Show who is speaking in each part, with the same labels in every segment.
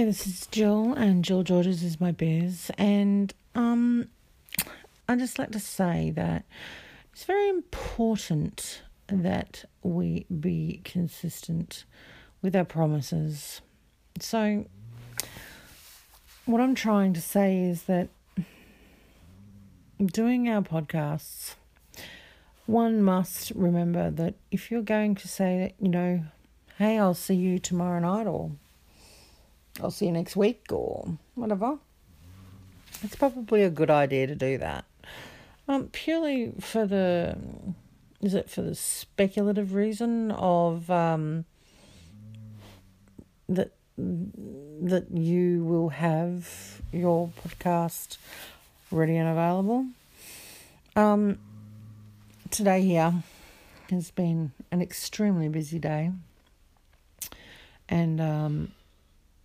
Speaker 1: Hey, this is Jill, and Jill Georges is my biz. And um, I'd just like to say that it's very important that we be consistent with our promises. So, what I'm trying to say is that doing our podcasts, one must remember that if you're going to say that, you know, hey, I'll see you tomorrow night or I'll see you next week or whatever. It's probably a good idea to do that. Um, purely for the, is it for the speculative reason of um, that that you will have your podcast ready and available. Um, today here has been an extremely busy day, and um,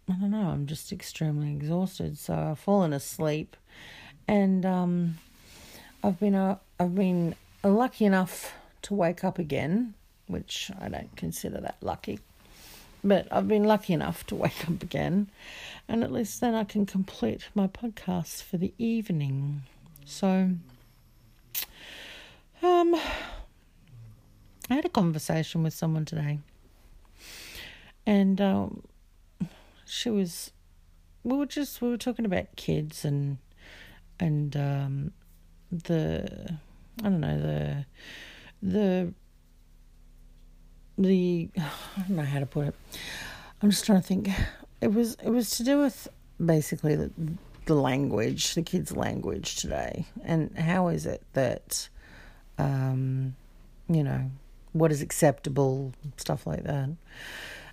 Speaker 1: I don't know, I'm just extremely exhausted. So I've fallen asleep, and um, I've been uh, I've been lucky enough to wake up again, which I don't consider that lucky. But I've been lucky enough to wake up again, and at least then I can complete my podcast for the evening. So, um, I had a conversation with someone today, and um, she was we were just we were talking about kids and and um the I don't know the the the I don't know how to put it. I'm just trying to think. It was it was to do with basically the, the language, the kids' language today, and how is it that, um, you know, what is acceptable, stuff like that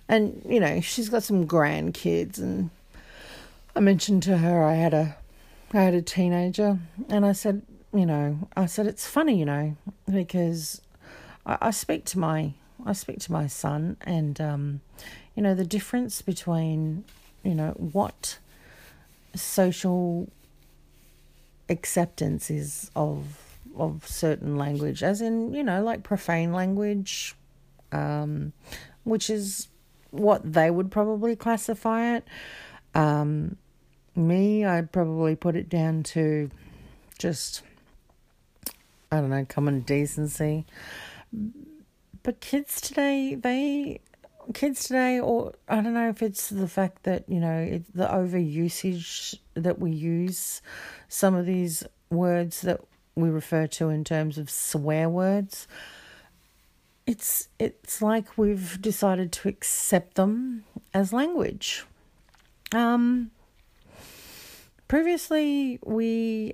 Speaker 1: and you know she's got some grandkids and i mentioned to her i had a i had a teenager and i said you know i said it's funny you know because i, I speak to my i speak to my son and um you know the difference between you know what social acceptance is of of certain language as in you know like profane language um which is what they would probably classify it. Um, me, I'd probably put it down to just, I don't know, common decency. But kids today, they, kids today, or I don't know if it's the fact that, you know, it, the overusage that we use some of these words that we refer to in terms of swear words it's it's like we've decided to accept them as language. Um, previously, we,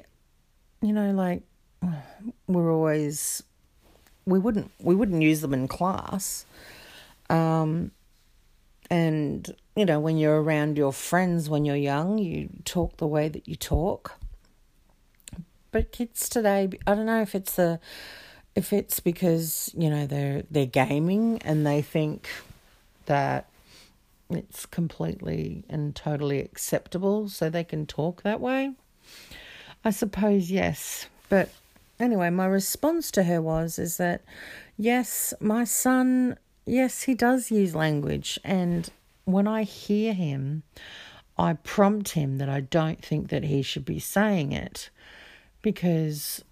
Speaker 1: you know, like we're always we wouldn't we wouldn't use them in class, um, and you know when you're around your friends when you're young, you talk the way that you talk. But kids today, I don't know if it's the if it's because you know they're they're gaming and they think that it's completely and totally acceptable so they can talk that way i suppose yes. But anyway my response to her was is that yes my son yes he does use language and when i hear him i prompt him that i don't think that he should be saying it because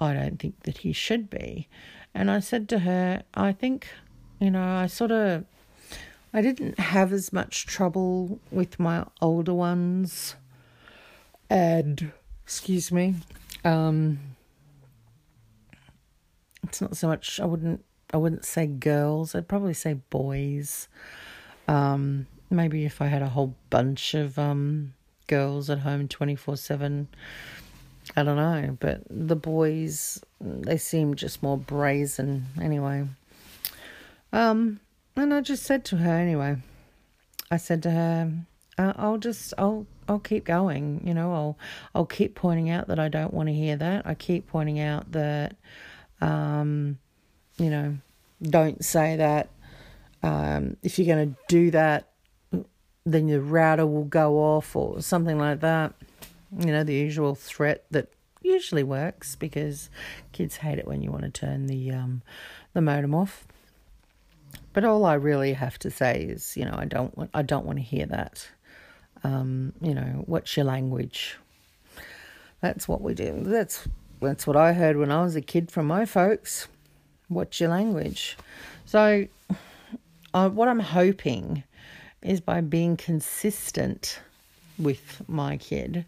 Speaker 1: I don't think that he should be. And I said to her, I think, you know, I sort of, I didn't have as much trouble with my older ones. And, excuse me, um, it's not so much, I wouldn't, I wouldn't say girls, I'd probably say boys. Um, maybe if I had a whole bunch of, um, girls at home 24 7 I don't know, but the boys they seem just more brazen anyway. Um, and I just said to her anyway. I said to her, uh, "I'll just I'll I'll keep going. You know, I'll I'll keep pointing out that I don't want to hear that. I keep pointing out that, um, you know, don't say that. Um, if you're going to do that, then your router will go off or something like that." You know, the usual threat that usually works because kids hate it when you want to turn the um, the modem off. But all I really have to say is, you know, I don't want I don't want to hear that. Um, you know, what's your language? That's what we do. That's that's what I heard when I was a kid from my folks. What's your language? So, uh, what I'm hoping is by being consistent with my kid,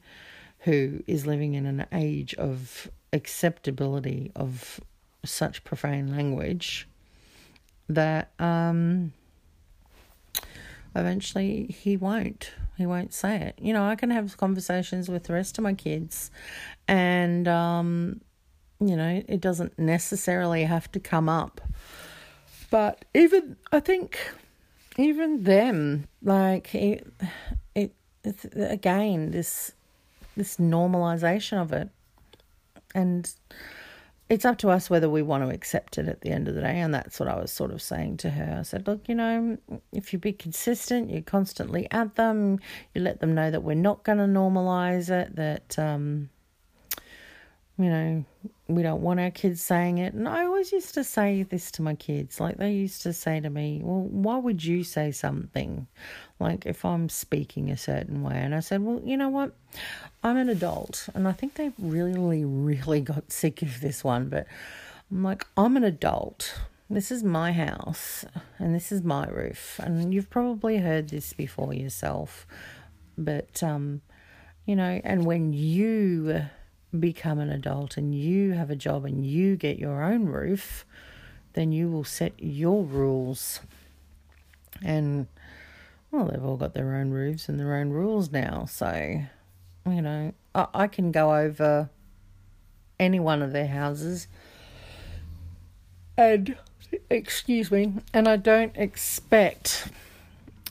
Speaker 1: who is living in an age of acceptability of such profane language, that um, eventually he won't. He won't say it. You know, I can have conversations with the rest of my kids, and um, you know, it doesn't necessarily have to come up. But even I think, even them, like it, it again, this this normalization of it, and it's up to us whether we want to accept it at the end of the day. And that's what I was sort of saying to her. I said, look, you know, if you be consistent, you're constantly at them, you let them know that we're not going to normalize it, that, um, you know, we don't want our kids saying it. And I always used to say this to my kids. Like they used to say to me, Well, why would you say something? Like if I'm speaking a certain way. And I said, Well, you know what? I'm an adult. And I think they really, really got sick of this one. But I'm like, I'm an adult. This is my house and this is my roof. And you've probably heard this before yourself. But, um, you know, and when you become an adult and you have a job and you get your own roof, then you will set your rules. And, well, they've all got their own roofs and their own rules now. So, you know, I, I can go over any one of their houses and, excuse me, and I don't expect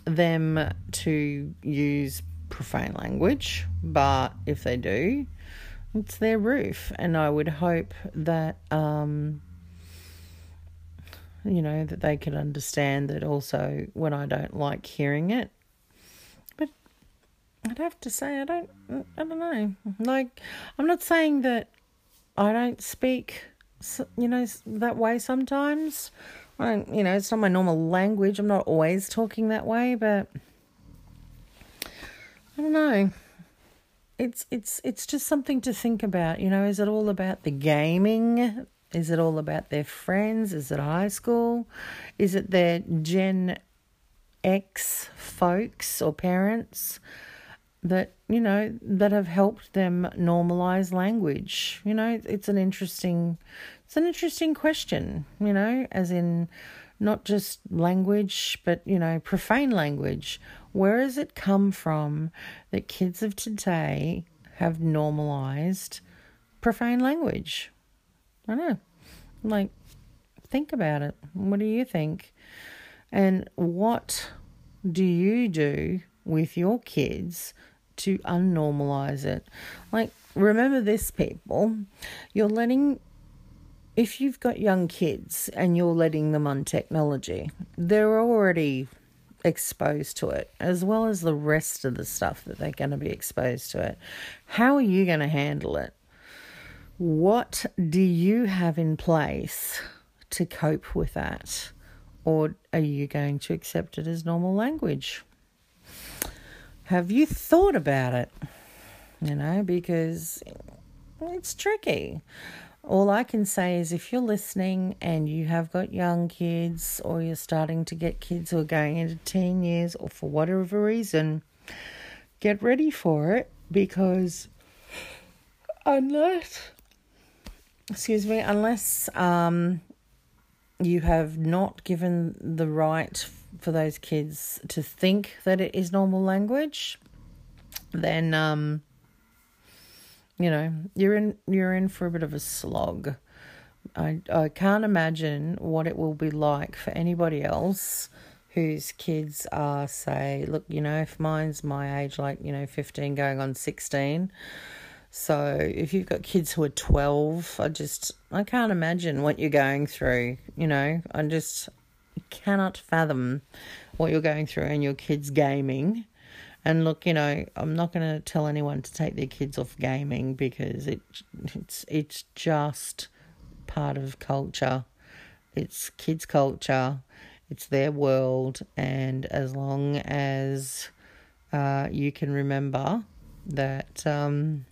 Speaker 1: them to use profane language, but if they do, it's their roof, and I would hope that um, you know that they can understand that also when I don't like hearing it. But I'd have to say I don't. I don't know. Like I'm not saying that I don't speak, you know, that way sometimes. I you know, it's not my normal language. I'm not always talking that way, but I don't know it's it's it's just something to think about. You know, is it all about the gaming? Is it all about their friends? Is it high school? Is it their Gen X folks or parents that, you know, that have helped them normalize language? You know, it's an interesting it's an interesting question, you know, as in not just language, but, you know, profane language. Where has it come from that kids of today have normalized profane language? I know. Like, think about it. What do you think? And what do you do with your kids to unnormalize it? Like, remember this, people. You're letting if you've got young kids and you're letting them on technology, they're already exposed to it, as well as the rest of the stuff that they're going to be exposed to it. How are you going to handle it? What do you have in place to cope with that? Or are you going to accept it as normal language? Have you thought about it? You know, because it's tricky. All I can say is if you're listening and you have got young kids or you're starting to get kids who are going into teen years or for whatever reason, get ready for it because unless excuse me, unless um you have not given the right for those kids to think that it is normal language, then um you know, you're in you're in for a bit of a slog. I I can't imagine what it will be like for anybody else whose kids are say, look, you know, if mine's my age, like, you know, 15 going on 16. So if you've got kids who are 12, I just, I can't imagine what you're going through, you know, I just cannot fathom what you're going through and your kids gaming and look, you know, I'm not going to tell anyone to take their kids off gaming because it it's it's just part of culture. It's kids' culture. It's their world, and as long as uh, you can remember that um,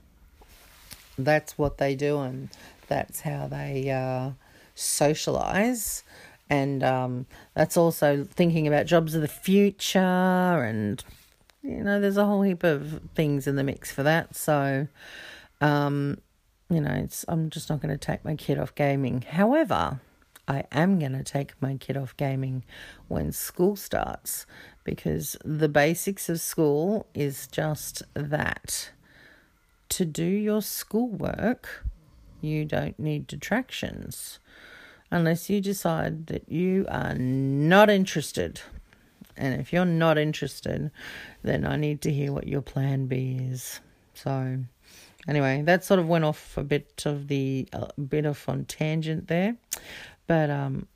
Speaker 1: that's what they do and that's how they uh, socialize. And um, that's also thinking about jobs of the future, and you know, there's a whole heap of things in the mix for that. So, um, you know, it's I'm just not going to take my kid off gaming. However, I am going to take my kid off gaming when school starts because the basics of school is just that. To do your schoolwork, you don't need detractions unless you decide that you are not interested. And if you're not interested, then I need to hear what your plan B is. So, anyway, that sort of went off a bit of the a bit of on tangent there, but um,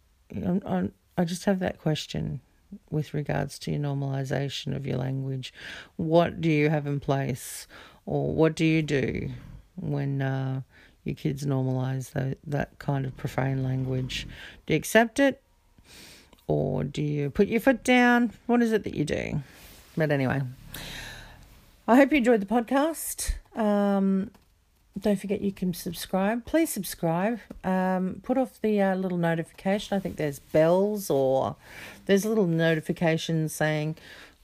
Speaker 1: I, I just have that question with regards to your normalization of your language. What do you have in place, or what do you do when uh, your kids normalize that, that kind of profane language? Do you accept it? Or do you put your foot down? What is it that you do? But anyway, I hope you enjoyed the podcast. Um, don't forget you can subscribe. Please subscribe. Um, put off the uh, little notification. I think there's bells or there's a little notification saying,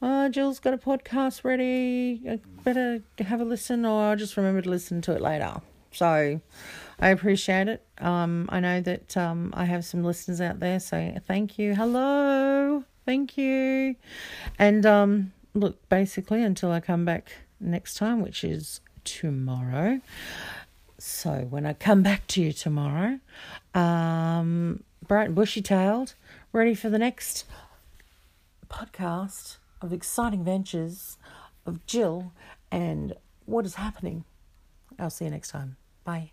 Speaker 1: oh, Jill's got a podcast ready. I better have a listen or I'll just remember to listen to it later. So I appreciate it. Um, I know that um, I have some listeners out there, so thank you. Hello, thank you. And um, look, basically, until I come back next time, which is tomorrow. So when I come back to you tomorrow, um, bright and bushy tailed, ready for the next podcast of exciting ventures, of Jill, and what is happening. I'll see you next time. Bye.